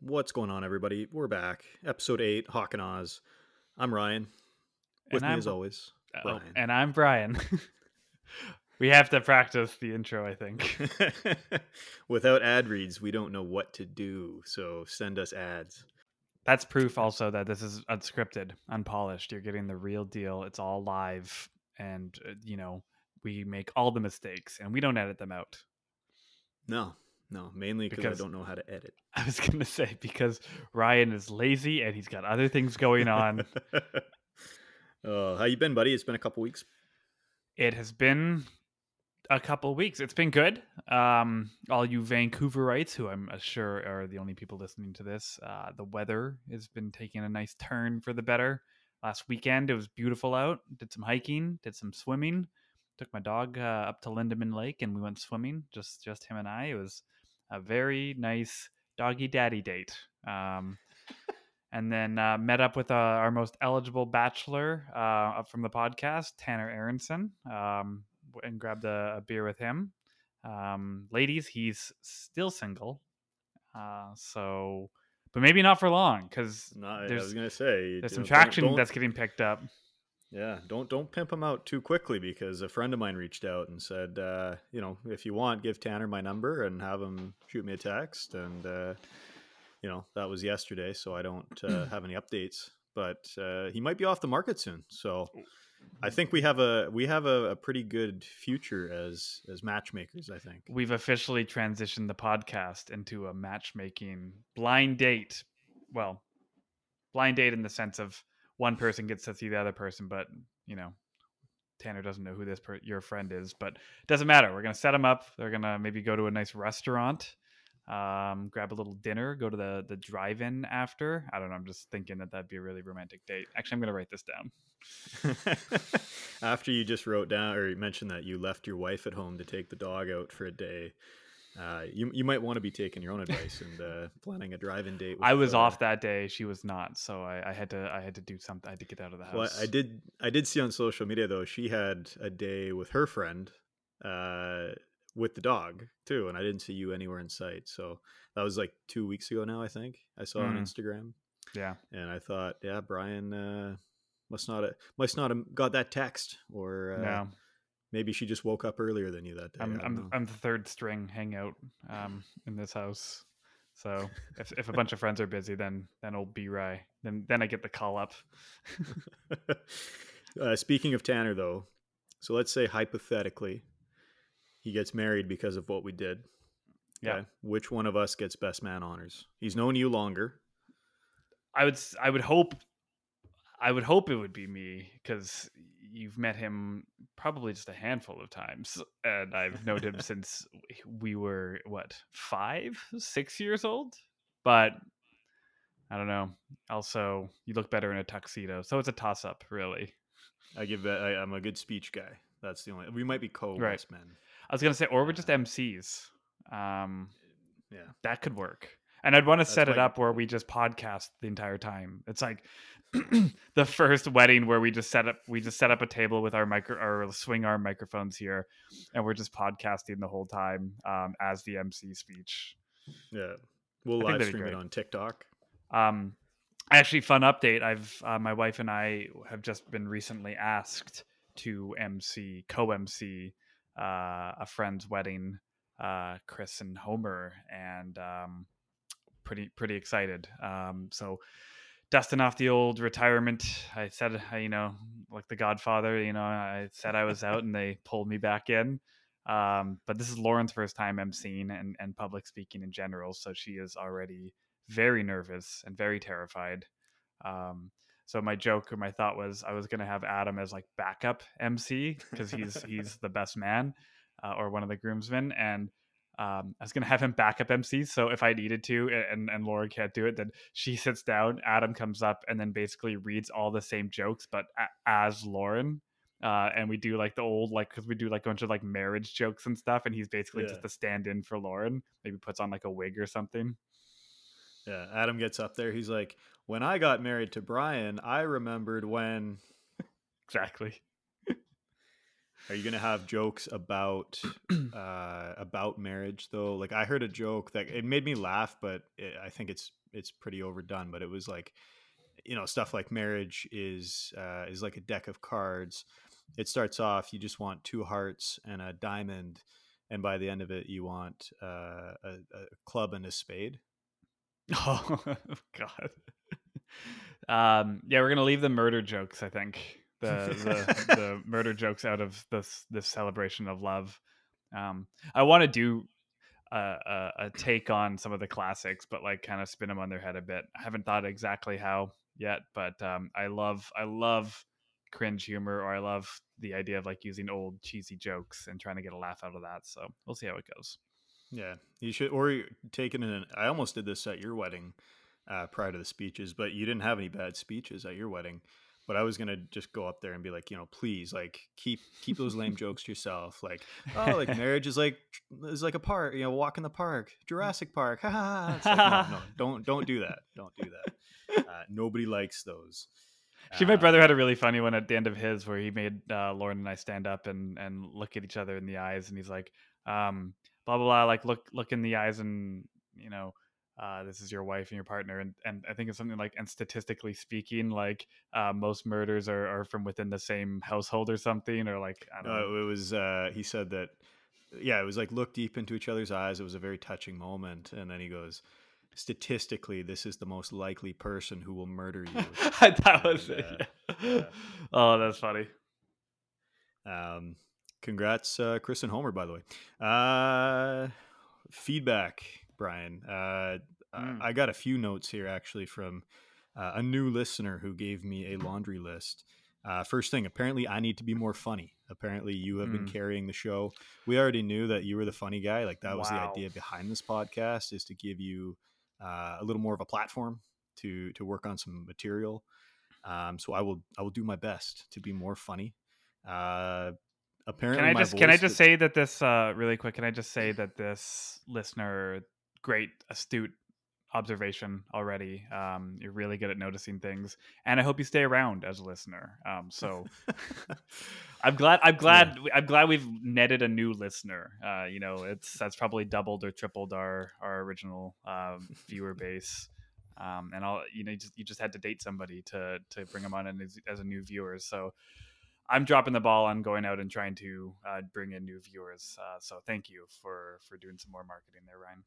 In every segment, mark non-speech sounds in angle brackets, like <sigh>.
What's going on, everybody? We're back. Episode 8, Hawk and Oz. I'm Ryan. With And me, I'm as always, Oh, Brian. and I'm Brian. <laughs> we have to practice the intro, I think. <laughs> Without ad reads, we don't know what to do. So send us ads. That's proof also that this is unscripted, unpolished. You're getting the real deal. It's all live. And, uh, you know, we make all the mistakes and we don't edit them out. No, no, mainly because I don't know how to edit. <laughs> I was going to say because Ryan is lazy and he's got other things going on. <laughs> oh, how you been, buddy? It's been a couple weeks. it has been a couple weeks. It's been good. Um, all you Vancouverites, who I'm uh, sure are the only people listening to this, uh, the weather has been taking a nice turn for the better. Last weekend it was beautiful out. Did some hiking, did some swimming. Took my dog uh, up to Lindeman Lake and we went swimming. Just just him and I. It was a very nice doggy daddy date. Um, <laughs> and then uh, met up with uh, our most eligible bachelor uh, up from the podcast, Tanner Aronson, um, and grabbed a, a beer with him. Um, ladies, he's still single, uh, so but maybe not for long because I There's- was gonna say there's some know, traction don't- that's getting picked up. Yeah, don't don't pimp him out too quickly because a friend of mine reached out and said, uh, you know, if you want, give Tanner my number and have him shoot me a text. And uh, you know, that was yesterday, so I don't uh, <clears throat> have any updates. But uh, he might be off the market soon. So I think we have a we have a, a pretty good future as as matchmakers. I think. We've officially transitioned the podcast into a matchmaking blind date. Well, blind date in the sense of one person gets to see the other person, but you know, Tanner doesn't know who this per- your friend is. But it doesn't matter. We're gonna set them up. They're gonna maybe go to a nice restaurant, um, grab a little dinner, go to the the drive-in after. I don't know. I'm just thinking that that'd be a really romantic date. Actually, I'm gonna write this down. <laughs> After you just wrote down or you mentioned that you left your wife at home to take the dog out for a day, uh, you you might want to be taking your own advice and uh, <laughs> planning a drive-in date. With, I was uh, off that day. She was not, so I, I had to I had to do something. I had to get out of the house. Well, I did I did see on social media though she had a day with her friend, uh, with the dog too, and I didn't see you anywhere in sight. So that was like two weeks ago now. I think I saw on Mm. Instagram, Yeah. and I thought, yeah, Brian uh, must not have, must not have got that text, or uh, no. maybe she just woke up earlier than you that day. I'm I'm. I'm the third string hangout um in this house. So <laughs> if if a bunch of friends are busy, then then old B Ray, then then I get the call up. <laughs> uh, speaking of Tanner, though, so let's say hypothetically, he gets married because of what we did. Yeah. Which one of us gets best man honors? He's known you longer. I would I would hope I would hope it would be me because you've met him probably just a handful of times, and I've known him <laughs> since we were what five, six years old. But I don't know. Also, you look better in a tuxedo, so it's a toss up, really. I give that. I, I'm a good speech guy. That's the only. We might be co best Right. I was gonna say, or we're just MCs. Um, Yeah. that could work. And I'd want to set it up where we just podcast the entire time. It's like <clears throat> the first wedding where we just set up we just set up a table with our micro or swing arm microphones here, and we're just podcasting the whole time um, as the MC speech. Yeah. We'll I live stream it on TikTok. Um, actually, fun update. I've uh, my wife and I have just been recently asked to MC co-MC uh, a friend's wedding, uh, Chris and Homer, and um, pretty pretty excited. Um, so dusting off the old retirement. I said, you know, like the Godfather. You know, I said I was out, and they pulled me back in. Um, but this is Lauren's first time emceeing and, and public speaking in general, so she is already very nervous and very terrified. Um, so my joke or my thought was I was gonna have Adam as like backup MC because he's <laughs> he's the best man uh, or one of the groomsmen, and um, I was gonna have him backup MC. So if I needed to, and and Laura can't do it, then she sits down, Adam comes up, and then basically reads all the same jokes, but a- as Lauren. Uh, and we do like the old like because we do like a bunch of like marriage jokes and stuff, and he's basically Yeah. just a stand-in for Lauren. Maybe puts on like a wig or something. Yeah. Adam gets up there. He's like, when I got married to Brian, I remembered when. <laughs> Exactly. Are you gonna have jokes about <clears throat> uh, about marriage though? Like I heard a joke that it made me laugh, but it, I think it's it's pretty overdone. But it was like, you know, stuff like marriage is uh, is like a deck of cards. It starts off you just want two hearts and a diamond, and by the end of it you want uh, a, a club and a spade. <laughs> Oh God. Um, yeah, we're gonna leave the murder jokes. I think the the, <laughs> the murder jokes out of this this celebration of love. Um, I want to do a, a, a take on some of the classics, but like kind of spin them on their head a bit. I haven't thought exactly how yet, but um, I love I love cringe humor, or I love the idea of like using old cheesy jokes and trying to get a laugh out of that. So we'll see how it goes. Yeah, you should, or take it in. I almost did this at your wedding uh, prior to the speeches, but you didn't have any bad speeches at your wedding. But I was gonna just go up there and be like, you know, please, like keep keep those lame <laughs> jokes to yourself. Like, oh, like marriage is like is like a park, you know, walk in the park, Jurassic Park. Ha. Like, no, no, don't don't do that. Don't do that. Uh, <laughs> nobody likes those. She, my brother had a really funny one at the end of his where he made uh, Lauren and I stand up and and look at each other in the eyes, and he's like, um, blah blah blah, like look look in the eyes and you know uh, this is your wife and your partner and, and i think it's something like and statistically speaking like uh, most murders are, are from within the same household or something or like I don't know. it was uh, he said that yeah it was like look deep into each other's eyes it was a very touching moment and then he goes statistically this is the most likely person who will murder <laughs> you that was and, it uh, yeah. Yeah. oh that's funny um congrats uh, chris and homer by the way uh feedback Brian. Uh, mm. I got a few notes here actually from uh, a new listener who gave me a laundry list. Uh, first thing, apparently I need to be more funny. Apparently you have mm. been carrying the show. We already knew that you were the funny guy. Like that wow. was the idea behind this podcast is to give you uh, a little more of a platform to to work on some material. Um, so I will I will do my best to be more funny. Uh, apparently, can I just can I just say that this uh, really quick? Can I just say that this listener great, astute observation already. Um, you're really good at noticing things, and I hope you stay around as a listener. Um, so <laughs> I'm glad. I'm glad. Yeah. I'm glad we've netted a new listener. Uh, you know, it's that's probably doubled or tripled our our original um, viewer <laughs> base. Um, and I'll you know you just, you just had to date somebody to to bring them on as, as a new viewer. So. I'm dropping the ball on going out and trying to uh, bring in new viewers. Uh, so thank you for for doing some more marketing there, Ryan.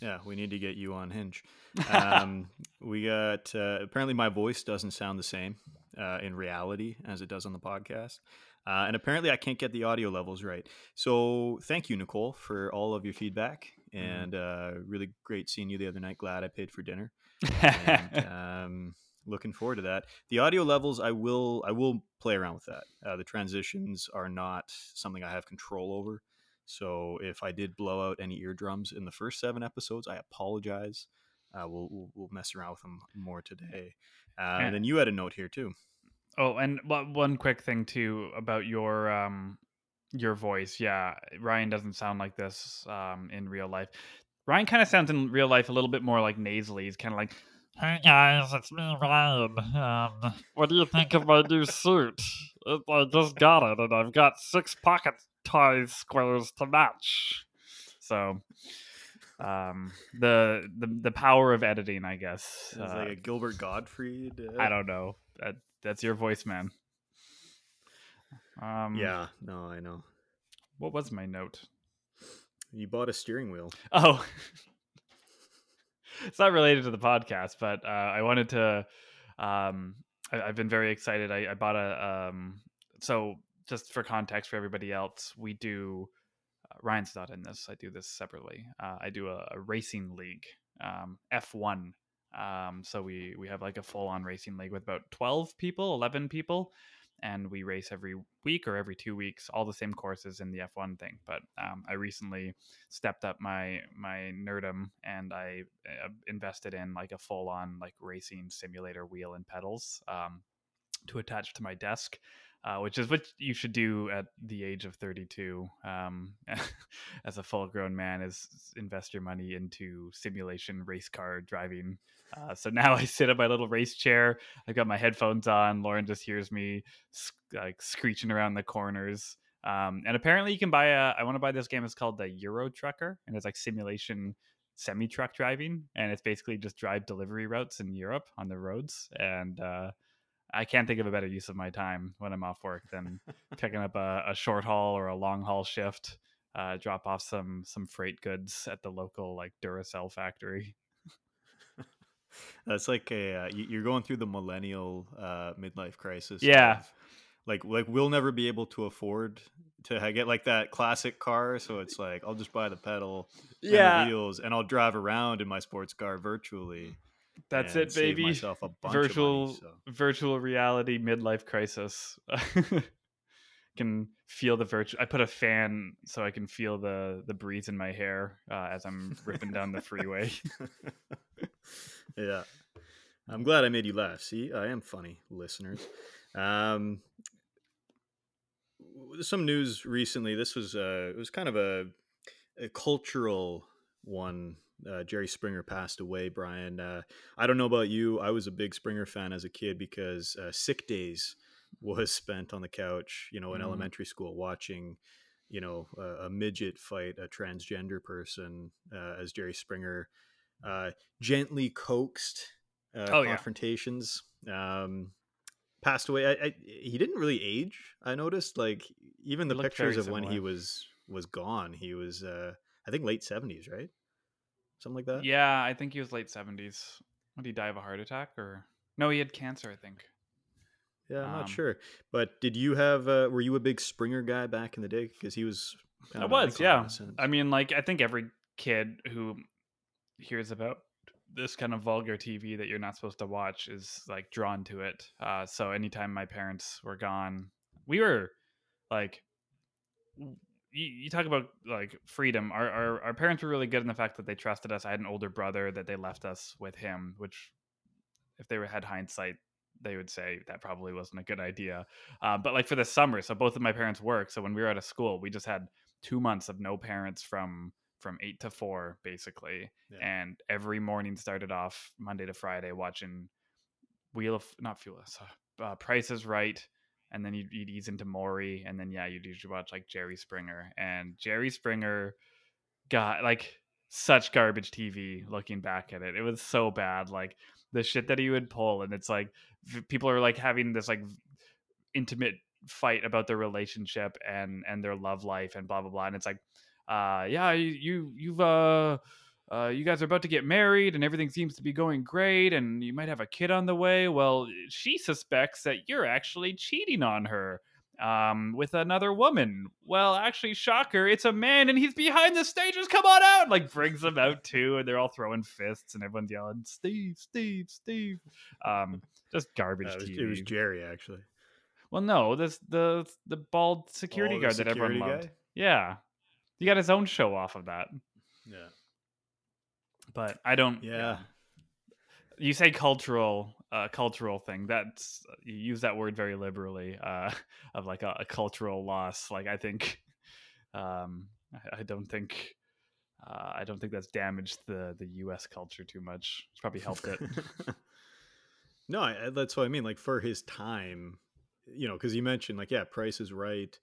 Yeah, we need to get you on Hinge. <laughs> Um, we got uh, apparently my voice doesn't sound the same uh, in reality as it does on the podcast. Uh, and apparently, I can't get the audio levels right. So, thank you, Nicole, for all of your feedback. Mm-hmm. And uh, really great seeing you the other night. Glad I paid for dinner. <laughs> and, um, looking forward to that. The audio levels, I will, I will play around with that. Uh, the transitions are not something I have control over. So if I did blow out any eardrums in the first seven episodes, I apologize. Uh, we'll, we'll, we'll mess around with them more today. Uh, and then you had a note here too. Oh, and one quick thing too about your um your voice. Yeah, Ryan doesn't sound like this um in real life. Ryan kind of sounds in real life a little bit more like nasally. He's kind of like, "Hey guys, it's me, Ryan. Um, what do you think of my new suit? I just got it, and I've got six pocket tie squares to match. So um the the the power of editing i guess. It's uh, like a gilbert gottfried uh... i don't know. That, that's your voice man. Um yeah no i know. what was my note? You bought a steering wheel. Oh <laughs> it's not related to the podcast but uh i wanted to um I, have been very excited I, I bought a um so just for context for everybody else, we do. Uh, Ryan's not in this. I do this separately. Uh, I do a, a racing league, um, F1. Um, so we we have like a full on racing league with about twelve people, eleven people, and we race every week or every two weeks, all the same courses in the F1 thing. But um, I recently stepped up my my nerdum and I uh, invested in like a full on like racing simulator wheel and pedals um, to attach to my desk uh, which is what you should do at the age of 32 um, <laughs> as a full grown man is invest your money into simulation race car driving Uh, so now <laughs> I sit in my little race chair. I've got my headphones on. Lauren just hears me sc- like screeching around the corners. Um, and apparently, you can buy a. I want to buy this game. It's called the Euro Trucker, and it's like simulation semi truck driving, and it's basically just drive delivery routes in Europe on the roads. And uh, I can't think of a better use of my time when I'm off work than <laughs> picking up a, a short haul or a long haul shift. Uh, drop off some some freight goods at the local like Duracell factory. <laughs> That's like a uh, you- you're going through the millennial uh, midlife crisis. Yeah. of, like like we'll never be able to afford to get like that classic car, so it's like I'll just buy the pedal, and the wheels, and I'll drive around in my sports car virtually. that's it, baby. Myself a bunch Virtual money, so. virtual reality midlife crisis. <laughs> can feel the virtual. I put a fan so I can feel the the breeze in my hair uh, as I'm ripping down the freeway. <laughs> yeah. I'm glad I made you laugh. See, I am funny, listeners. Um, some news recently. This was uh, it was kind of a, a cultural one. Uh, Jerry Springer passed away. Brian, uh, I don't know about you. I was a big Springer fan as a kid because uh, sick days was spent on the couch. You know, in Mm. elementary school, watching you know a, a midget fight a transgender person uh, as Jerry Springer uh, gently coaxed uh, Oh, yeah. confrontations. Um, passed away. I, I, he didn't really age. I noticed, like even the He looked very pictures of when he was was gone. He was, uh, I think, late seventies, right? Something like that. yeah, I think he was late seventies. Did he die of a heart attack or no? He had cancer, I think. Yeah, I'm not Um, sure. But did you have? Uh, were you a big Springer guy back in the day? Because he was. kind I of was, yeah. I mean, like I think every kid who hears about this kind of vulgar TV that you're not supposed to watch is like drawn to it. Uh, so anytime my parents were gone, we were like, you, you talk about like freedom. Our, our our parents were really good in the fact that they trusted us. I had an older brother that they left us with him, which if they had hindsight. They would say that probably wasn't a good idea. Uh, but like for the summer, so both of my parents work. So when we were out of school, we just had two months of no parents from from eight to four basically Yeah. and every morning started off monday to friday watching wheel of not fuel uh, uh, price is right and then you'd, you'd ease into maury and then yeah you'd usually watch like jerry springer and jerry springer got like such garbage tv looking back at it it was so bad like the shit that he would pull and it's like v- people are like having this like intimate fight about their relationship and and their love life and blah blah blah and it's like uh yeah you, you you've uh uh, you guys are about to get married and everything seems to be going great and you might have a kid on the way. Well she suspects that you're actually cheating on her um, with another woman. Well actually shocker it's a man and he's behind the stages come on out! Like brings them out too and they're all throwing fists and everyone's yelling steve steve steve. Um, just garbage Uh, it, was, it was Jerry actually. Well, no, this the the bald security Oh, guard that everyone security loved. Yeah, he got his own show off of that. Yeah. But I don't. Yeah. You say cultural, uh, cultural thing. That's you use that word very liberally. Uh, <laughs> of like a, a cultural loss. Like I think, um, I, I don't think. Uh, I don't think that's damaged the the U.S. culture too much. It's probably helped it. <laughs> no, I, I- that's what I mean. Like for his time, you know, because you mentioned like, yeah, Price is Right.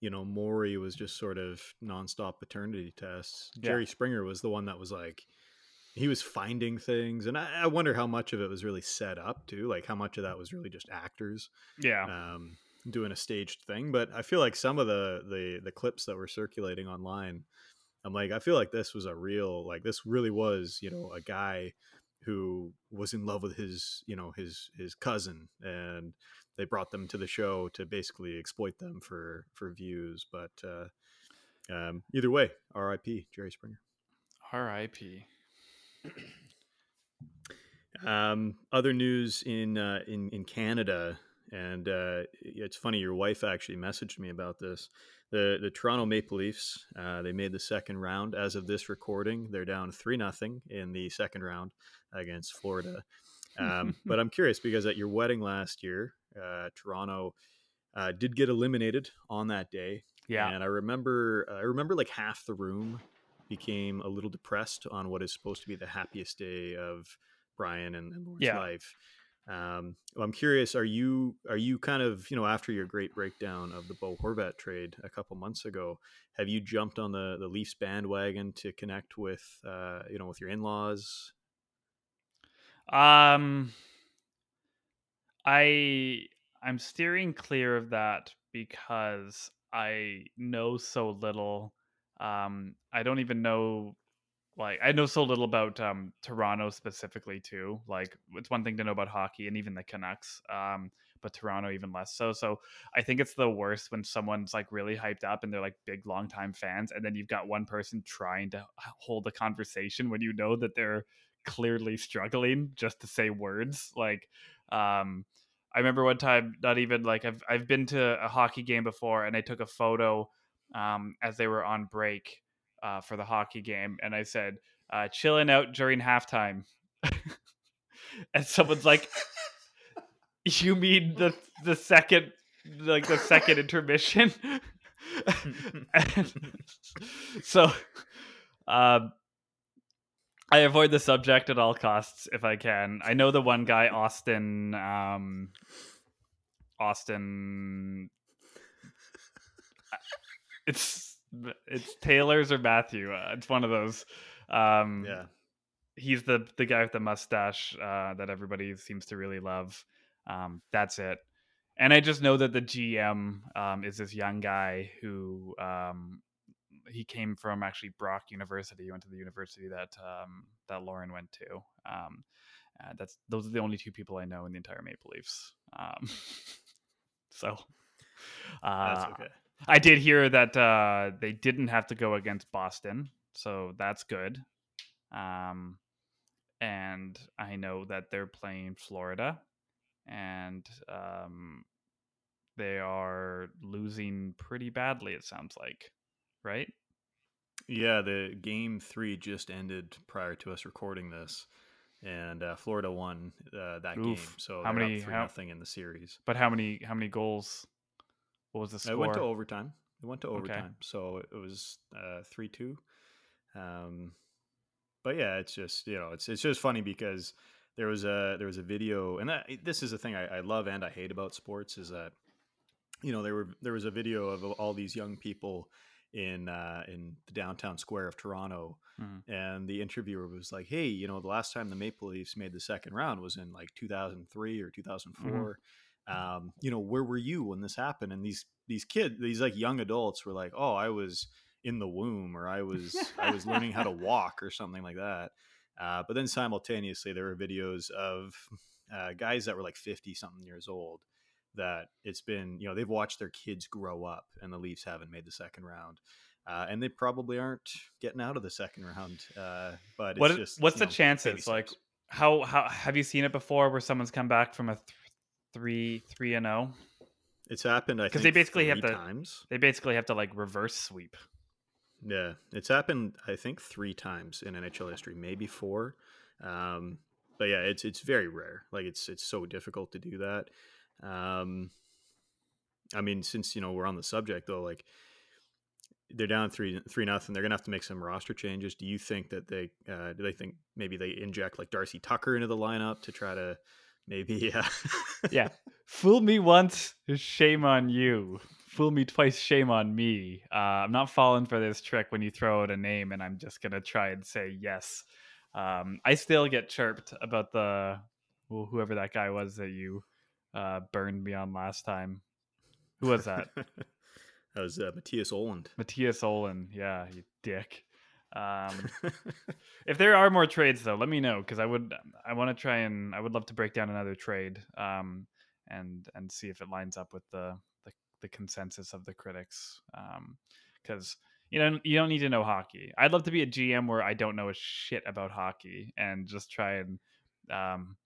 You know, Maury was just sort of nonstop paternity tests. Yeah. Jerry Springer was the one that was like, he was finding things, and I, I wonder how much of it was really set up too. Like how much of that was really just actors yeah. um, doing a staged thing. But I feel like some of the the the clips that were circulating online, I'm like, I feel like this was a real like this really was you know a guy who was in love with his you know his his cousin and they brought them to the show to basically exploit them for for views but uh um either way rip jerry springer R.I.P. Um, other news in uh, in in Canada, and uh, it's funny. Your wife actually messaged me about this. The the Toronto Maple Leafs uh, they made the second round. As of this recording, they're down three nothing in the second round against Florida. <laughs> Um, but I'm curious because at your wedding last year, uh, Toronto uh, did get eliminated on that day. Yeah. and I remember I remember like half the room became a little depressed on what is supposed to be the happiest day of Brian and, and Lauren's Yeah. life. Um, well, I'm curious, are you are you kind of you know after your great breakdown of the Bo Horvat trade a couple months ago, have you jumped on the the Leafs bandwagon to connect with uh, you know with your in laws? Um, I I'm steering clear of that because I know so little. Um, I don't even know like I know so little about um Toronto specifically too. Like it's one thing to know about hockey and even the Canucks. Um, but Toronto even less so. So I think it's the worst when someone's like really hyped up and they're like big longtime fans, and then you've got one person trying to hold a conversation when you know that they're clearly struggling just to say words. Like, um, I remember one time, not even like I've I've been to a hockey game before, and I took a photo um, as they were on break uh, for the hockey game, and I said, uh, "Chilling out during halftime," <laughs> and someone's like, "You mean the the second, like the second intermission?" <laughs> <laughs> And so, um, I avoid the subject at all costs if I can. I know the one guy, Austin, um, Austin. It's it's Taylor's or Matthew. Uh, it's one of those. Um, Yeah, he's the the guy with the mustache uh, that everybody seems to really love. Um, that's it. And I just know that the GM um, is this young guy who um, he came from actually Brock University. He went to the university that um, that Lauren went to. Um, uh, that's those are the only two people I know in the entire Maple Leafs. Um, <laughs> so that's uh, okay. I did hear that uh, they didn't have to go against Boston, so that's good. Um, and I know that they're playing Florida, and um, they are losing pretty badly. It sounds like, right? Yeah, the game three just ended prior to us recording this, and uh, Florida won uh, that game. So How many- three how- nothing in the series. But how many how many goals? What was the score? It went to overtime. It went to Okay. overtime, so it was uh, three two. Um, but yeah, it's just you know, it's it's just funny because there was a there was a video, and this is the thing I, I love and I hate about sports is that you know there were there was a video of all these young people in uh, in the downtown square of Toronto, Mhm. and the interviewer was like, "Hey, you know, the last time the Maple Leafs made the second round was in like 2003 or 2004. Um, you know, where were you when this happened?" And these these kids, these like young adults, were like, "Oh, I was in the womb, or I was I was learning how to <laughs> walk, or something like that." Uh, but then simultaneously, there were videos of uh, guys that were like 50 something years old that it's been you know they've watched their kids grow up and the leafs haven't made the second round uh, and they probably aren't getting out of the second round uh, but it's What just what's the know, chances? Like, how how have you seen it before where someone's come back from a th- three three and oh? zero? it's happened i 'Cause think they basically have to- times They basically have to like reverse sweep. yeah it's happened i think three times in nhl history maybe four um, but yeah it's it's very rare like it's it's so difficult to do that um, i mean since you know we're on the subject though like they're down three three nothing. They're gonna have to make some roster changes. Do you think that they uh, do they think maybe they inject like Darcy Tucker into the lineup to try to maybe <laughs> uh, Yeah. Fool me once, shame on you. Fool me twice, shame on me. Uh, I'm not falling for this trick when you throw out a name and I'm just to try and say yes. Um, I still get chirped about the, well, whoever that guy was that you uh, burned me on last time. Who was that? <laughs> that was uh, Matthias Oland. Matthias Olin. Yeah, you dick. Um, <laughs> if there are more trades though, let me know because I would I want to try and I would love to break down another trade um, and and see if it lines up with the the, the consensus of the critics because you know you don't need to know hockey. I'd love to be a GM where I don't know a shit about hockey and just try and um,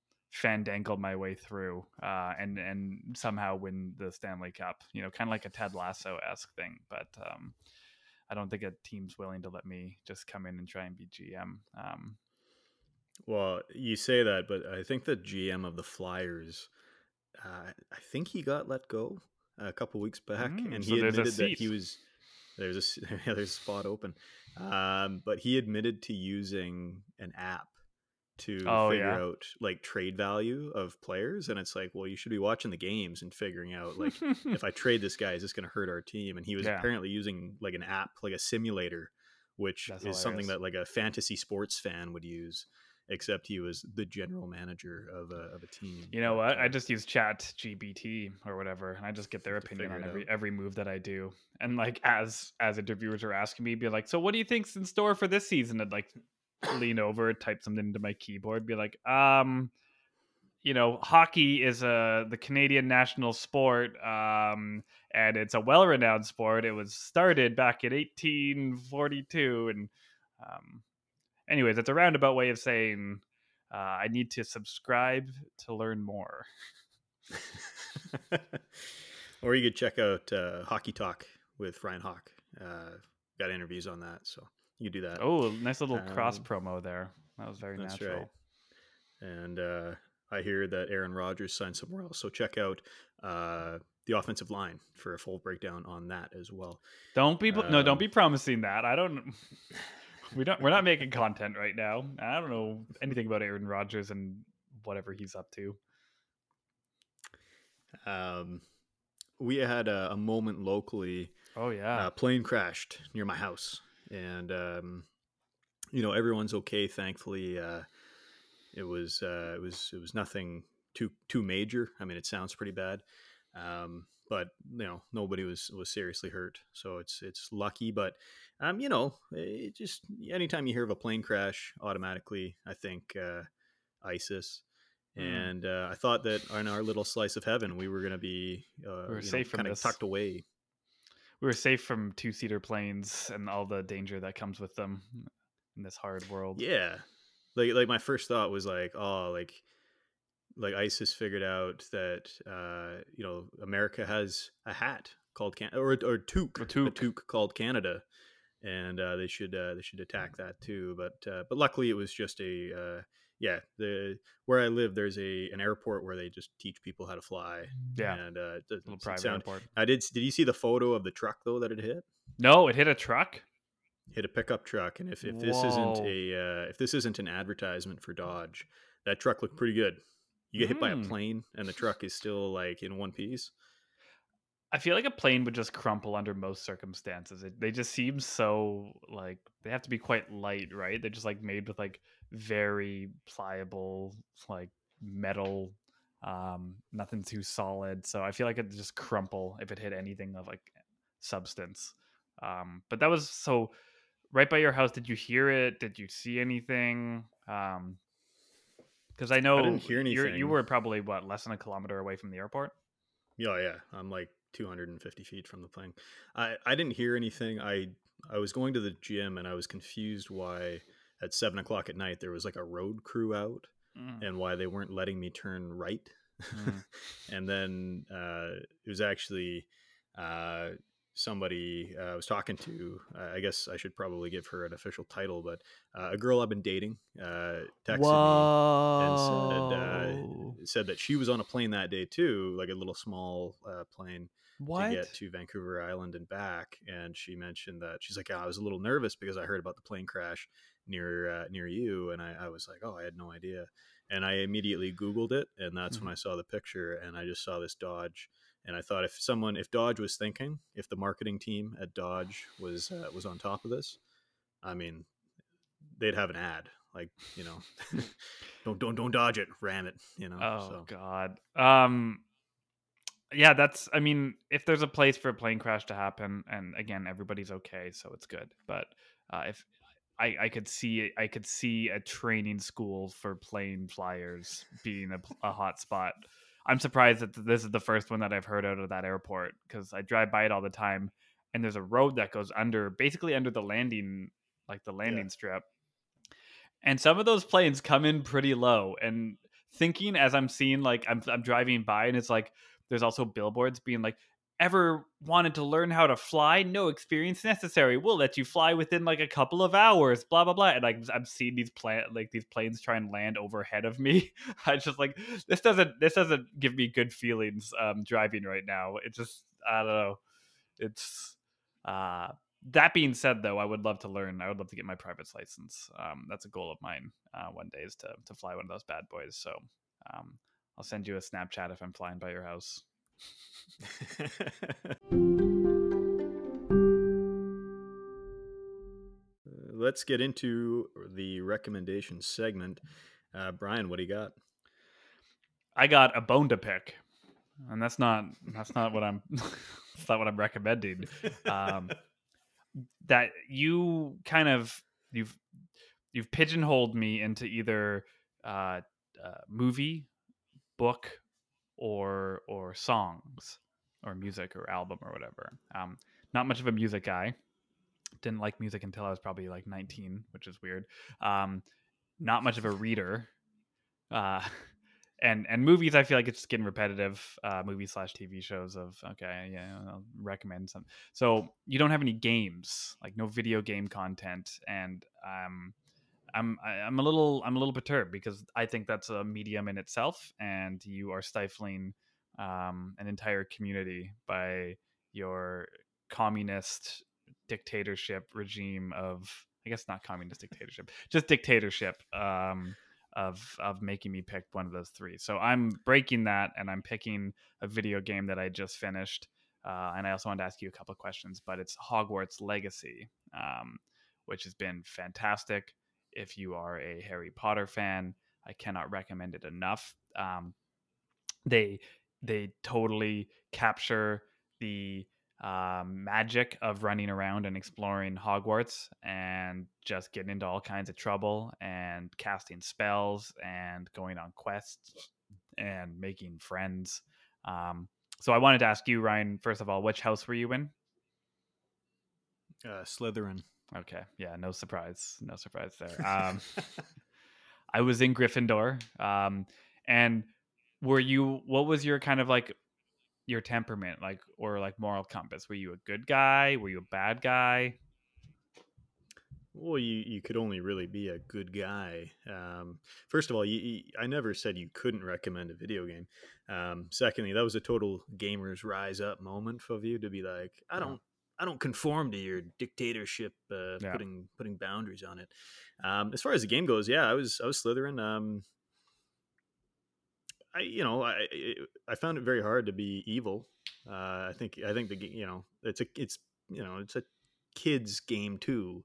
fandangle my way through uh, and and somehow win the Stanley Cup. You know, kind of like a Ted Lasso esque thing, but. Um, I don't think a team's willing to let me just come in and try and be GM. Um, well, you say that, but I think the GM of the Flyers, uh, I think he got let go a couple weeks back, Mm, and he a admitted that he was there's a <laughs> there's a spot open, um, but he admitted to using an app to Oh, figure yeah. out like trade value of players and it's like well you should be watching the games and figuring out like if i trade this guy is this going to hurt our team and he was Yeah. apparently using like an app like a simulator which That's is something that like a fantasy sports fan would use except he was the general manager of a, of a team You know what? I uh, just use Chat GPT or whatever, and I just get their opinion on every out. every move that I do. And like as as interviewers are asking me, be like, "So what do you think's in store for this season?" I'd like lean over, type something into my keyboard, be like, "Um, you know, hockey is a the Canadian national sport, um, and it's a well renowned sport. It was started back in 1842, and um, anyways, it's a roundabout way of saying." Uh, I need to subscribe to learn more. <laughs> or you could check out uh, Hockey Talk with Ryan Hawk. Uh, got interviews on that, so you do that. Oh, nice little cross Um, promo there. That was very That's natural. right. And uh, I hear that Aaron Rodgers signed somewhere else, so check out uh, the offensive line for a full breakdown on that as well. Don't be no, don't Um, be promising that. I don't. <laughs> We don't. We're not making content right now. I don't know anything about Aaron Rodgers and whatever he's up to. Um, we had a, a moment locally Oh yeah. uh, plane crashed near my house and um, you know everyone's okay thankfully uh, it was uh, it was it was nothing too too major. I mean it sounds pretty bad um, but you know nobody was was seriously hurt. So it's it's lucky but um, you know it just anytime you hear of a plane crash automatically i think uh, isis. Mm. and uh, I thought that in our little slice of heaven, we were going to be uh, you know, kind of tucked away we were safe from two seater planes and all the danger that comes with them in this hard world. Yeah. Like like my first thought was like, oh, like like ISIS figured out that uh, you know, America has a hat called Can or or toque, A toque. toque called Canada. And uh, they should uh, they should attack that too, but uh, but luckily it was just a uh, yeah the where I live there's a an airport where they just teach people how to fly Yeah. and uh, it Little private sound, airport. I did did you see the photo of the truck though that it hit No, it hit a truck. hit a pickup truck and if, if this isn't a uh, if this isn't an advertisement for dodge that truck looked pretty good you get hit by a Mm. plane and the truck is still like in one piece I feel like a plane would just crumple under most circumstances. It, they just seem so like they have to be quite light, right? They're just like made with like very pliable like metal, um, nothing too solid. So I feel like it'd just crumple if it hit anything of like substance. Um, but that was so right by your house. Did you hear it? Did you see anything? Um, because I know didn't hear you're- You were probably what less than a kilometer away from the airport. yeah yeah i'm like 250 feet from the plane i i didn't hear anything i i was going to the gym and i was confused why at seven o'clock at night there was like a road crew out Mm. and why they weren't letting me turn right Mm. <laughs> and then uh, it was actually uh, somebody uh, I was talking to. Uh, I guess I should probably give her an official title, but uh, a girl I've been dating uh, texted me and said uh, said that she was on a plane that day too, like a little small uh, plane what? to get to Vancouver Island and back. And she mentioned that she's like, "Yeah, I was a little nervous because I heard about the plane crash near uh, near you, and I, I was like, oh, I had no idea. And I immediately Googled it, and that's when I saw the picture, and I just saw this Dodge, and I thought if someone, if Dodge was thinking, if the marketing team at Dodge was uh, was on top of this, I mean, they'd have an ad like you know, <laughs> <laughs> don't don't don't dodge it, ram it, you know. Oh so. God. Um. Yeah, that's. I mean, if there's a place for a plane crash to happen, and again, everybody's okay, so it's good. But uh, if I, I could see, I could see a training school for plane flyers being a, a hot spot. I'm surprised that this is the first one that I've heard out of that airport because I drive by it all the time, and there's a road that goes under, basically under the landing, like the landing strip. And some of those planes come in pretty low, and thinking as I'm seeing, like I'm I'm driving by, and it's like there's also billboards being like, "Ever wanted to learn how to fly? No experience necessary. We'll let you fly within like a couple of hours." Blah blah blah. And like I'm seeing these plan like these planes try and land overhead of me. <laughs> I just like this doesn't this doesn't give me good feelings um driving right now. It just I don't know. It's uh that being said, though, I would love to learn. I would love to get my private license. Um, that's a goal of mine. Uh, one day is to to fly one of those bad boys. So um, I'll send you a Snapchat if I'm flying by your house. <laughs> Let's get into the recommendation segment. Uh, Brian, what do you got? I got a bone to pick, and that's not that's not what I'm <laughs> that's not what I'm recommending. Um, <laughs> that you kind of you've you've pigeonholed me into either uh, uh, movie, book, or or songs, or music, or album, or whatever. Um, not much of a music guy. Didn't like music until I was probably like 19, which is weird. Um, not much of a reader. Uh, <laughs> and and movies, I feel like it's just getting repetitive. Uh, movie slash TV shows of okay, yeah, I'll recommend some. So you don't have any games, like no video game content, and um, I'm I- I'm a little I'm a little perturbed because I think that's a medium in itself, and you are stifling um, an entire community by your communist dictatorship regime of I guess not communist dictatorship, just dictatorship um, of of making me pick one of those three. So I'm breaking that, and I'm picking a video game that I just finished. Uh, and I also wanted to ask you a couple of questions, but it's Hogwarts Legacy, um, which has been fantastic. If you are a Harry Potter fan, I cannot recommend it enough. Um, they they totally capture the um, magic of running around and exploring Hogwarts and just getting into all kinds of trouble and casting spells and going on quests and making friends. Um, so I wanted to ask you, Ryan, first of all, which house were you in? Uh, Slytherin. Okay, yeah, no surprise, no surprise there. Um, I was in Gryffindor, um, and were you? What was your kind of like your temperament, like or like moral compass? Were you a good guy? Were you a bad guy? Well, you, you could only really be a good guy. Um, first of all, you, you, I never said you couldn't recommend a video game. Um, secondly, that was a total gamers rise up moment for you to be like, I don't, I don't conform to your dictatorship, uh, Yeah. putting putting boundaries on it. Um, as far as the game goes, yeah, I was I was Slytherin. Um, I you know I I- found it very hard to be evil. Uh, I think I think the you know it's a it's you know it's a kids game too,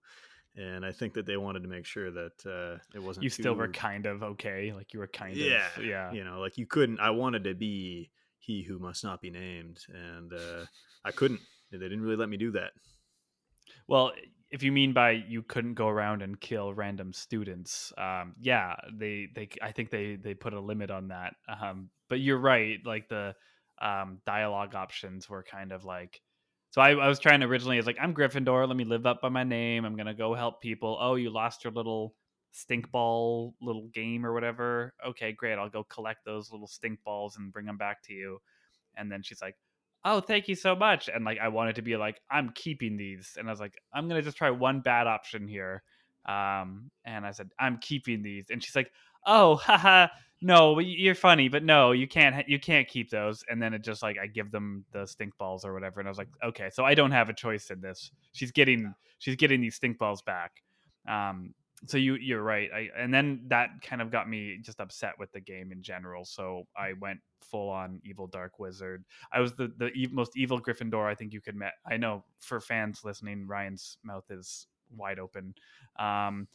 and I think that they wanted to make sure that uh, it wasn't. You still were kind of okay, like you were kind yeah of yeah. You know, like you couldn't. I wanted to be he who must not be named, and uh, I couldn't. They didn't really let me do that. Well, if you mean by you couldn't go around and kill random students, um, yeah, they they I think they they put a limit on that. Um, but you're right, like the um, dialogue options were kind of like. So I, I was trying originally, it's like I'm Gryffindor. Let me live up by my name. I'm gonna go help people. Oh, you lost your little stink ball little game or whatever. Okay, great. I'll go collect those little stink balls and bring them back to you. And then she's like, oh thank you so much and like i wanted to be like i'm keeping these and i was like i'm gonna just try one bad option here um and i said i'm keeping these and she's like oh <laughs> haha no you're funny but no you can't you can't keep those and then it just like i give them the stink balls or whatever and i was like okay so i don't have a choice in this. She's getting she's getting these stink balls back um so you you're right I, and then that kind of got me just upset with the game in general so i went full on evil dark wizard I was the the most evil Gryffindor I think you could met. I know for fans listening, Ryan's mouth is wide open. Um,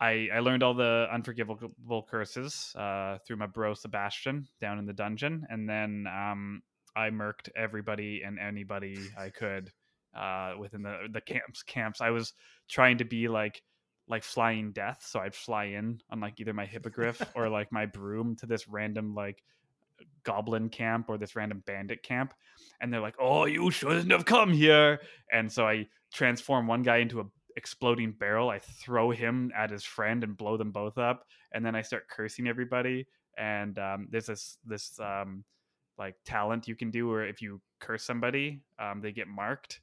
I I learned all the unforgivable curses uh, through my bro Sebastian down in the dungeon, and then um, I murked everybody and anybody I could uh, within the the camps. Camps. I was trying to be like like flying death, so I'd fly in on like either my hippogriff <laughs> or like my broom to this random like goblin camp or this random bandit camp and they're like oh you shouldn't have come here! And so i transform one guy into a exploding barrel i throw him at his friend and blow them both up and then i start cursing everybody and um, there's this this um, like talent you can do where if you curse somebody um, they get marked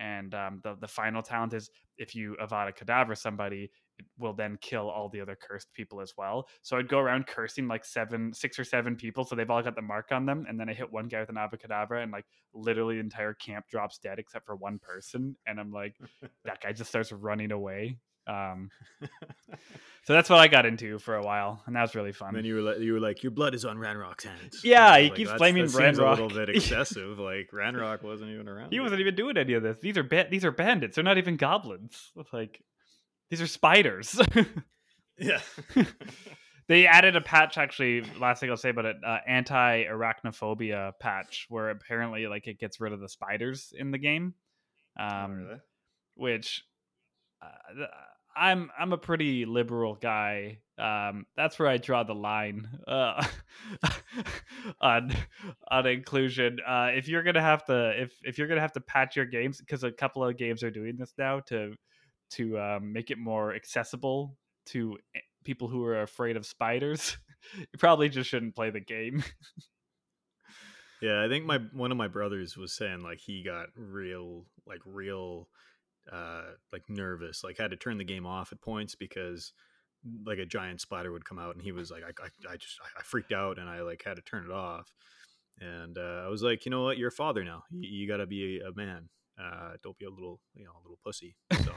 and um, the, the final talent is if you avada kedavra somebody it will then kill all the other cursed people as well. So I'd go around cursing like seven, six or seven people, so they've all got the mark on them, and then I hit one guy with an avada abracadabra, and like literally the entire camp drops dead except for one person, and I'm like, <laughs> that guy just starts running away. Um, <laughs> so that's what I got into for a while, and that was really fun. And then you were like, you were like, your blood is on Ranrock's hands. Yeah, And I was he like, keeps blaming that seems a little bit <laughs> excessive. like Ranrock wasn't even around. he yet. wasn't even doing any of this. These are ba- these are bandits. They're not even goblins. Like these are spiders. <laughs> Yeah. they added a patch actually. Last thing I'll say about it, uh, anti arachnophobia patch, where apparently like it gets rid of the spiders in the game. Um, Really? which uh, I'm I'm a pretty liberal guy. Um, that's where I draw the line uh, <laughs> on on inclusion. Uh, if you're gonna have to if if you're gonna have to patch your games because a couple of games are doing this now to to um, make it more accessible to people who are afraid of spiders, <laughs> you probably just shouldn't play the game. Yeah, I think my one of my brothers was saying like he got real like real uh like nervous, like had to turn the game off at points because like a giant spider would come out and he was like I I, I just I, freaked out and I like had to turn it off. And uh, I was like, you know what, you're a father now. You, you got to be a, man. Uh, don't be a little, you know, a little pussy. So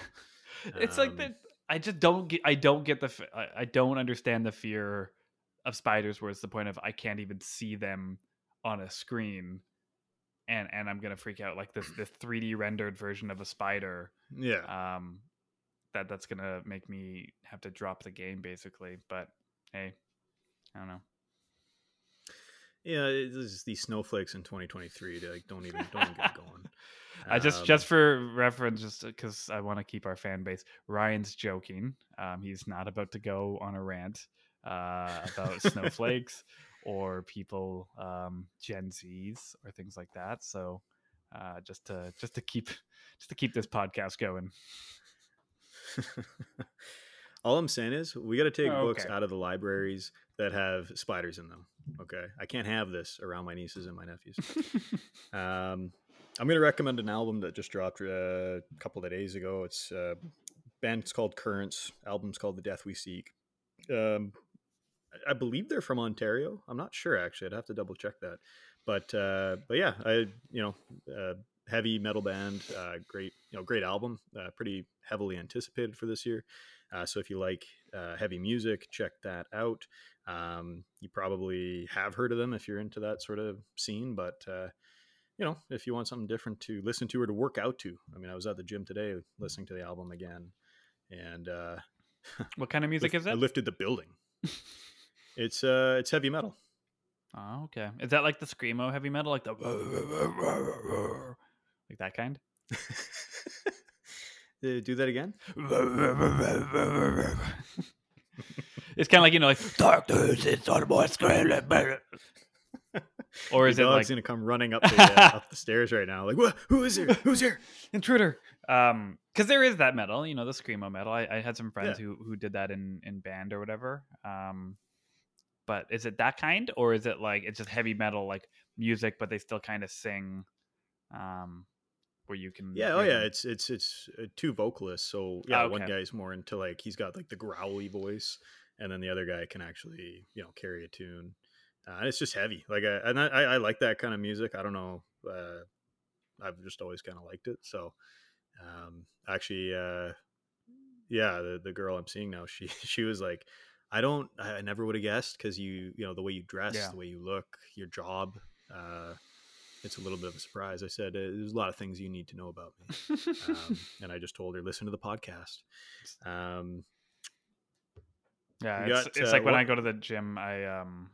<laughs> it's like Um, that i just don't get i don't get the I don't understand the fear of spiders where it's the point of i can't even see them on a screen and and i'm gonna freak out like this this 3d rendered version of a spider yeah, um that that's gonna make me have to drop the game basically but hey i don't know yeah. It's these snowflakes in 2023. They like don't even don't even get going. <laughs> I just Um, just for reference, just because I want to keep our fan base. Ryan's joking. Um, he's not about to go on a rant uh, about <laughs> snowflakes or people, um, Gen Zs or things like that. So uh, just to just to keep <laughs> just to keep this podcast going. <laughs> All I'm saying is we got to take Oh, books okay. out of the libraries that have spiders in them. Okay, I can't have this around my nieces and my nephews. <laughs> um, I'm going to recommend an album that just dropped uh, a couple of days ago. It's uh, band's called Currents. Album's called The Death We Seek. Um, I- believe they're from Ontario. I'm not sure actually. I'd have to double check that. But uh, but yeah, I you know uh, heavy metal band, uh, great you know great album, uh, pretty heavily anticipated for this year. Uh, so if you like uh, heavy music, check that out. Um, you probably have heard of them if you're into that sort of scene, but uh, you know if you want something different to listen to or to work out to. I mean, I was at the gym today listening to the album again, and uh, <laughs> what kind of music lift- is I lifted the building. <laughs> it's uh, it's heavy metal. Oh, okay. Is that like the screamo heavy metal, like the <laughs> like that kind? <laughs> Uh, Do that again. <laughs> it's kind of like you know, like darkness is on my screen. Or is Your it dog's like gonna come running up the uh, up the stairs right now? Like, what? Who is here? Who's here? intruder? Um, because there is that metal, you know, the screamo metal. I, I had some friends Yeah. who who did that in in band or whatever. Um, but is it that kind, or is it like it's just heavy metal, like music, but they still kind of sing? Um, where you can Yeah. Oh yeah. It's it's it's uh, two vocalists. So yeah, Ah, one guy's more into like he's got like the growly voice, and then the other guy can actually you know carry a tune. Uh, and it's just heavy. Like, I, and I, I I like that kind of music. I don't know. Uh, I've just always kind of liked it. So, um, actually, uh, yeah, the the girl I'm seeing now, she <laughs> she was like, I don't, I never would have guessed because you you know the way you dress, Yeah. the way you look, your job. Uh, it's a little bit of a surprise. I said, uh, there's a lot of things you need to know about me. Um, <laughs> and I just told her, listen to the podcast. Um, Yeah, it's, got, it's uh, like when I go to the gym, I um,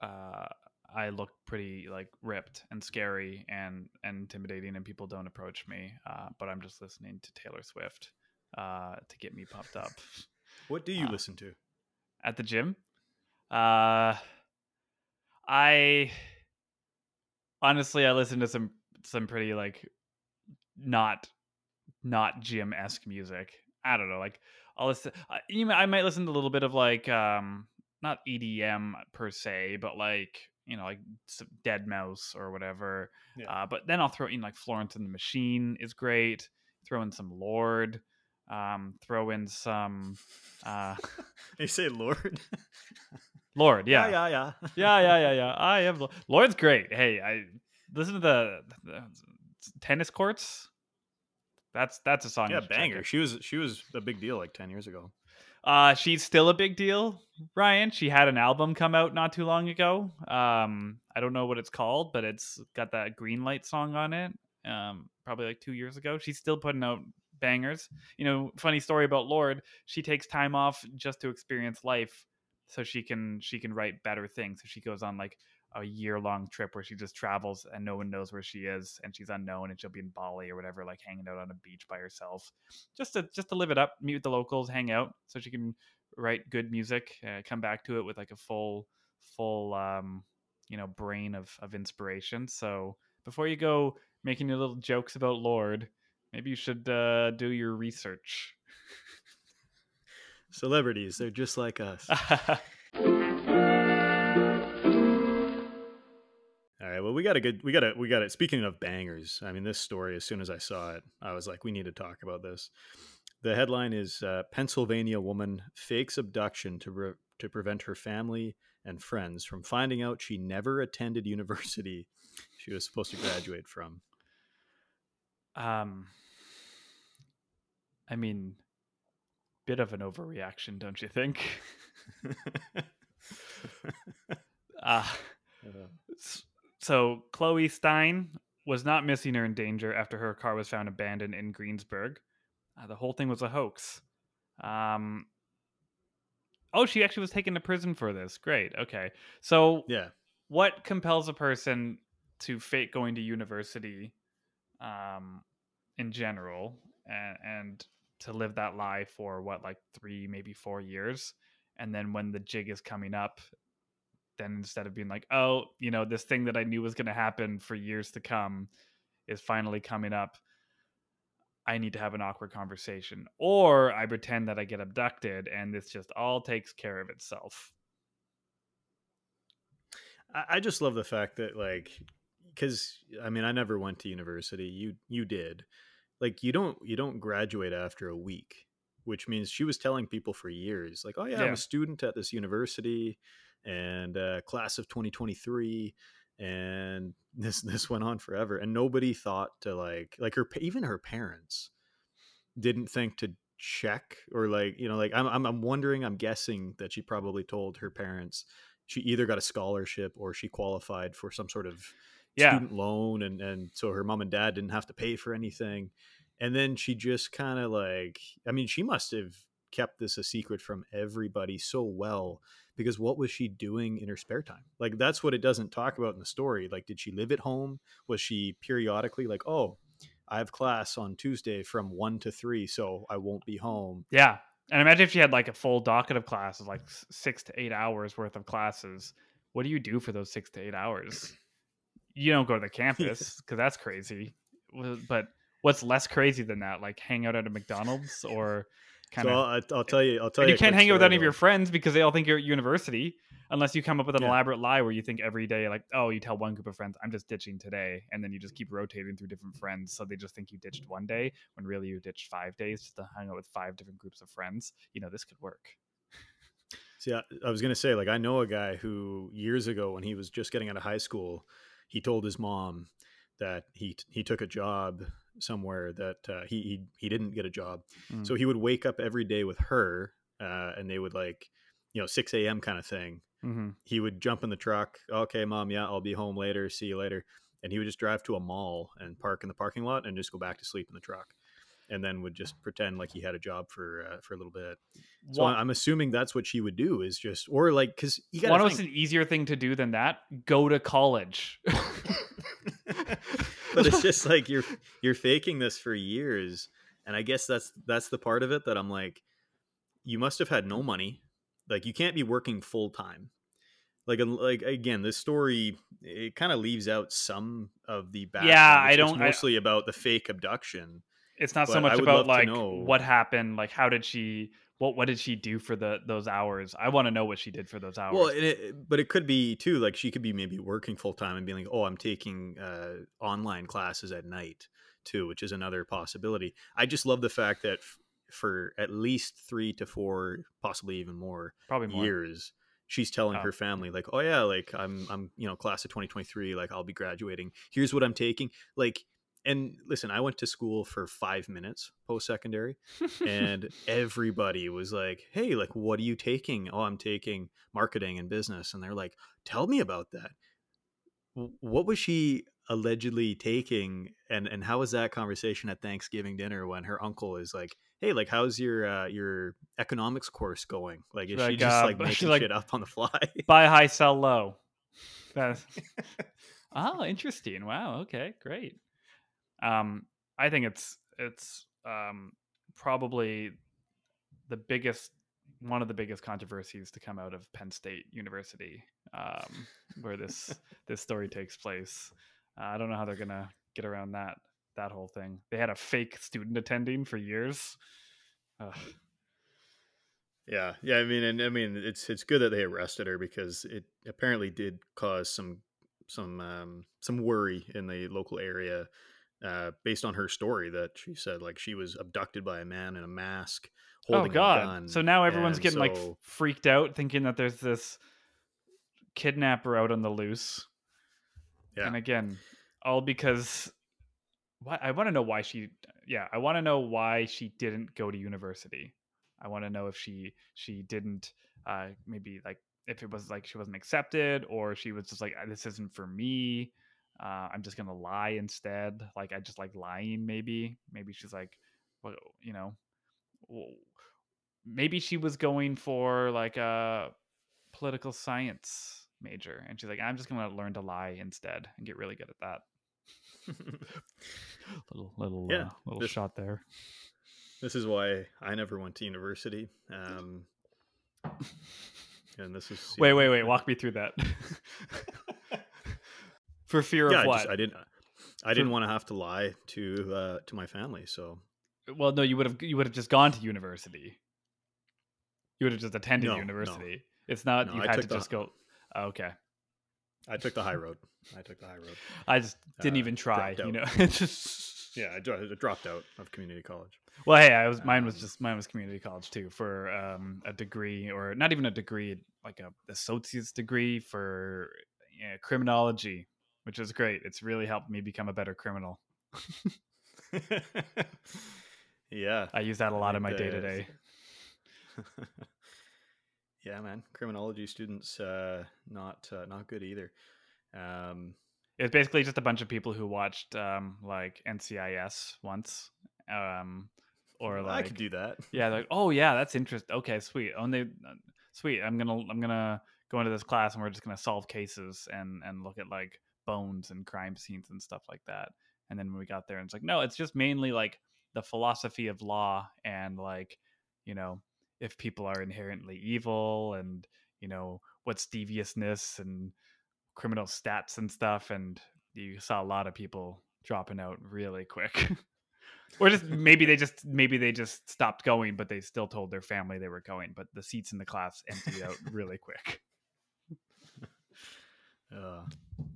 uh, I look pretty like ripped and scary and, and intimidating, and people don't approach me. Uh, but I'm just listening to Taylor Swift, uh, to get me pumped up what do you Uh, listen to? At the gym. Uh, I honestly, I listen to some some pretty like not not gym esque music. I don't know, like I'll listen. I- You I might listen to a little bit of like um not EDM per se, but like you know like deadmau5 or whatever. Yeah. Uh, but then I'll throw in like Florence and the Machine is great. Throw in some Lorde. Um, throw in some uh, <laughs> you say Lorde? <laughs> Lorde, yeah. yeah, yeah. <laughs> yeah, yeah, yeah, yeah. I am. Lo- Lorde's great. Hey, I listen to the, the tennis courts. That's that's a song. Yeah, you should check banger. She was she was a big deal like ten years ago. Uh, she's still a big deal, Ryan. She had an album come out not too long ago. Um, I don't know what it's called, but it's got that Green Light song on it. Um, probably like two years ago. She's still putting out bangers. You know, funny story about Lorde. She takes time off just to experience life, so she can she can write better things. So she goes on like a year long trip where she just travels and no one knows where she is and she's unknown and she'll be in Bali or whatever, like hanging out on a beach by herself, just to just to live it up, meet with the locals, hang out, so she can write good music, uh, come back to it with like a full full um you know brain of of inspiration. So before you go making your little jokes about Lorde, maybe you should uh, do your research. Celebrities, they're just like us. <laughs> All right. Well, we got a good. We got a. We got it. Speaking of bangers, I mean, this story. As soon as I saw it, I was like, we need to talk about this. The headline is uh, Pennsylvania woman fakes abduction to re- to prevent her family and friends from finding out she never attended <laughs> university she was supposed to graduate from. Um, I mean, bit of an overreaction, don't you think? <laughs> uh, so Chloe Stein was not missing or in danger after her car was found abandoned in Greensburg. Uh, the whole thing was a hoax. Um, oh, she actually was taken to prison for this. Great. Okay. So, yeah. what compels a person to fake going to university um, in general and, and to live that lie for what, like three, maybe four years? And then when the jig is coming up, then instead of being like, oh, you know, this thing that I knew was going to happen for years to come is finally coming up. I need to have an awkward conversation. Or I pretend that I get abducted and this just all takes care of itself. I, I just love the fact that like because I mean I never went to university. You you did. Like you don't you don't graduate after a week, which means she was telling people for years, like, oh yeah, I'm a student at this university and uh, class of 2023 and <laughs> this this went on forever and nobody thought to like like her even her parents didn't think to check or like you know like I'm, I'm i'm wondering i'm guessing that she probably told her parents she either got a scholarship or she qualified for some sort of Yeah. student loan and and so her mom and dad didn't have to pay for anything and then she just kind of like i mean she must have kept this a secret from everybody so well because what was she doing in her spare time like that's what it doesn't talk about in the story like did she live at home was she periodically like oh i have class on tuesday from 1 to 3 so i won't be home Yeah. And imagine if she had like a full docket of classes, like six to eight hours worth of classes. What do you do for those six to eight hours? You don't go to the <laughs> campus because that's crazy. But what's less crazy than that? Like hang out at a McDonald's <laughs> or kind so of. I'll, I'll tell you i'll tell you you can't hang out with any of your friends because they all think you're at university, unless you come up with an Yeah. elaborate lie where you think every day, like, oh, you tell one group of friends, I'm just ditching today, and then you just keep rotating through different friends, so they just think you ditched one day when really you ditched five days just to hang out with five different groups of friends. You know, this could work. See, I, I was going to say, like, I know a guy who years ago, when he was just getting out of high school, he told his mom that he he took a job somewhere that uh, he, he he didn't get a job, Mm. so he would wake up every day with her, uh, and they would like, you know, six a.m. kind of thing. Mm-hmm. He would jump in the truck. Okay, mom, yeah, I'll be home later. See you later. And he would just drive to a mall and park in the parking lot and just go back to sleep in the truck, and then would just pretend like he had a job for uh, for a little bit. So I'm assuming that's what she would do is just, or like, because you got one to was an easier thing to do than that. Go to college. <laughs> but it's <laughs> just like you're you're faking this for years, and I guess that's that's the part of it that I'm like, you must have had no money, like you can't be working full time. Like like again, this story it kind of leaves out some of the background. Yeah i don't- I- mostly about the fake abduction. It's not so much about like what happened, like how did she, what what did she do for the those hours? I want to know what she did for those hours. Well, and it, but it could be too. Like she could be maybe working full time and being like, "Oh, I'm taking uh, online classes at night too," which is another possibility. I just love the fact that f- for at least three to four, possibly even more Probably more. years. She's telling Oh. her family like, "Oh yeah, like I'm I'm you know class of 2023, like I'll be graduating. Here's what I'm taking." Like, and listen, I went to school for five minutes post secondary, and <laughs> everybody was like, "Hey, like, what are you taking?" Oh, I'm taking marketing and business, and they're like, "Tell me about that." What was she allegedly taking, and and how was that conversation at Thanksgiving dinner when her uncle is like, "Hey, like, how's your uh, your economics course going?" Like, is She's she just uh, like <laughs> making like- shit up on the fly? <laughs> Buy high, sell low. That's oh, interesting. Wow. Okay, great. Um, I think it's it's um probably the biggest one of the biggest controversies to come out of Penn State University, um, where this <laughs> this story takes place. Uh, I don't know how they're gonna get around that that whole thing. They had a fake student attending for years. Ugh. Yeah, yeah. I mean, and I mean, it's it's good that they arrested her because it apparently did cause some some um, some worry in the local area, uh, based on her story that she said like she was abducted by a man in a mask holding oh god! a gun. So now everyone's and getting like freaked out, thinking that there's this kidnapper out on the loose. yeah, And again, all because why I want to know why she yeah, I want to know why she didn't go to university. I want to know if she she didn't uh maybe like if it was like she wasn't accepted or she was just like "Ah, this isn't for me. Uh I'm just going to lie instead. Like I just like lying maybe. Maybe she's like well, you know, w- maybe she was going for like a political science major and she's like i'm just going to learn to lie instead and get really good at that <laughs> little little Yeah, uh, little this- shot there this is why I never went to university. Um, <laughs> and this is wait know, wait wait walk me through that <laughs> for fear Yeah, of I, what just, I didn't. I didn't want to have to lie to uh, to my family, so well no you would have you would have just gone to university you would have just attended No, no. university it's not No, you I had to the- just go oh, okay I took the high <laughs> road. I took the high road. i just didn't Uh, even try you know <laughs> It's just Yeah, I, dropped out of community college. Well, hey, I was mine was Um, just mine was community college too for um, a degree or not even a degree, like a associate's degree for yeah, criminology, which is great. It's really helped me become a better criminal. <laughs> yeah, I use that a lot in my day to day. <laughs> yeah, man. Criminology students, uh, not uh, not good either. Um, It's basically just a bunch of people who watched um, like NCIS once, um, or like I could do that. Yeah, like, oh yeah, that's interesting. Okay, sweet. Oh, and they, uh, sweet. I'm gonna, I'm gonna go into this class, and we're just gonna solve cases and and look at like bones and crime scenes and stuff like that. And then when we got there, and it's like, no, it's just mainly like the philosophy of law and like, you know, if people are inherently evil and you know what's deviousness and criminal stats and stuff. And you saw a lot of people dropping out really quick. <laughs> or just maybe they just maybe they just stopped going but they still told their family they were going but the seats in the class emptied out really quick Uh,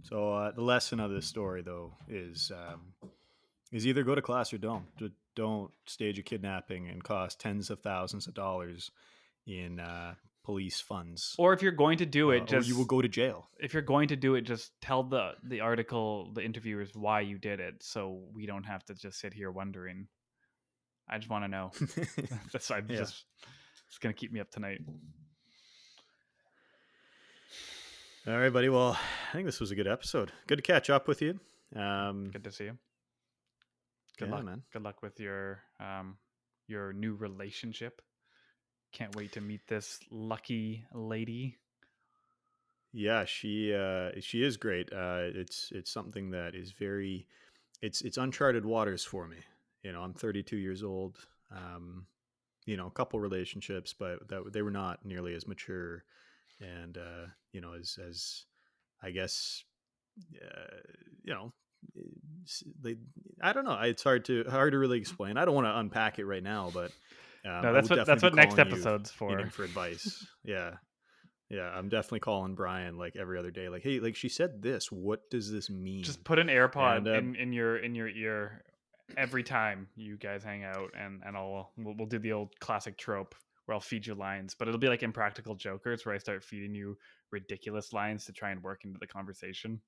so uh, the lesson of this story, though, is um, is either go to class or don't. Don't stage a kidnapping and cost tens of thousands of dollars in uh, police funds. or if you're going to do it Uh, or just you will go to jail. if you're going to do it just tell the the article the interviewers why you did it so we don't have to just sit here wondering i just want to know <laughs> <laughs> that's i'm Yeah. just it's gonna keep me up tonight All right, buddy. Well, I think this was a good episode. Good to catch up with you. Um, good to see you good yeah, luck man. good luck with your um your new relationship can't wait to meet this lucky lady Yeah, she uh, she is great. Uh, it's it's something that is very, it's it's uncharted waters for me. You know, I'm 32 years old. Um, you know, a couple relationships, but that they were not nearly as mature, and uh, you know, as as I guess, uh, you know, they. I don't know. It's hard to hard to really explain. I don't want to unpack it right now, but um, no that's what that's what next you episode's for for advice. <laughs> yeah. Yeah, I'm definitely calling Brian like every other day. Like, hey, like she said this. What does this mean? just put an AirPod And, uh, in, in your in your ear every time you guys hang out, and and I'll we'll, we'll do the old classic trope where I'll feed you lines, but it'll be like Impractical Jokers, where I start feeding you ridiculous lines to try and work into the conversation.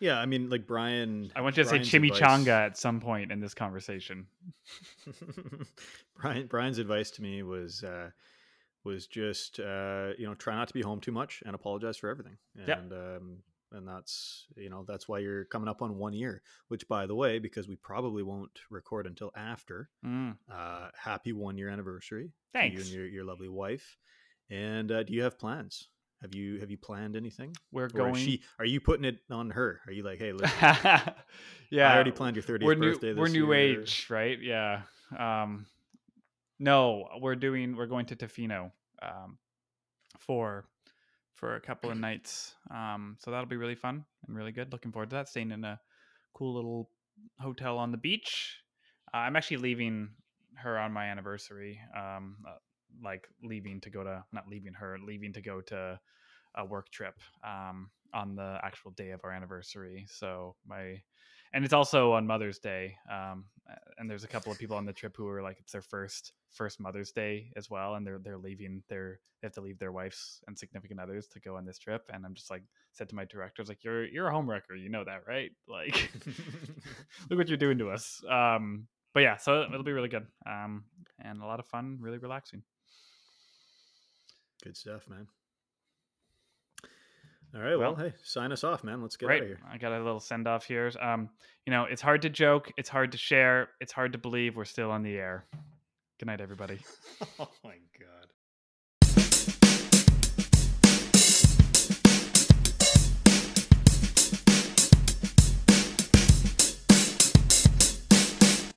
Yeah, I mean, like Brian. I want you to Brian's say chimichanga advice- at some point in this conversation. <laughs> Brian Brian's advice to me was uh, was just uh, you know try not to be home too much and apologize for everything. And Yep. um, and that's you know that's why you're coming up on one year. Which by the way, because we probably won't record until after. Mm, Uh, happy one year anniversary to you and your, your lovely wife. And uh, do you have plans? Have you have you planned anything? We're going. she? Are you putting it on her? Are you like, hey, listen, yeah, <laughs> I already planned your 30th we're new. birthday. This we're new year. age, right? Yeah. Um, no, we're doing. We're going to Tofino um, for for a couple of <clears throat> nights. Um, so that'll be really fun and really good. Looking forward to that. Staying in a cool little hotel on the beach. Uh, I'm actually leaving her on my anniversary. Um, uh, like leaving to go to not leaving her, leaving to go to a work trip um, on the actual day of our anniversary. So my and it's also on Mother's Day. Um, and there's a couple of people on the trip who are like it's their first first Mother's Day as well, and they're they're leaving their they have to leave their wives and significant others to go on this trip. And I'm just like said to my directors like you're you're a homewrecker, you know that, right? <laughs> Like <laughs> look what you're doing to us. Um, but yeah, so it'll be really good. Um, and a lot of fun, really relaxing. Good stuff, man. All right, well, Well, hey, sign us off, man. Let's get out Right. of here. I got a little send off here. Um, you know, it's hard to joke, it's hard to share, it's hard to believe we're still on the air. Good night, everybody. <laughs> oh my god.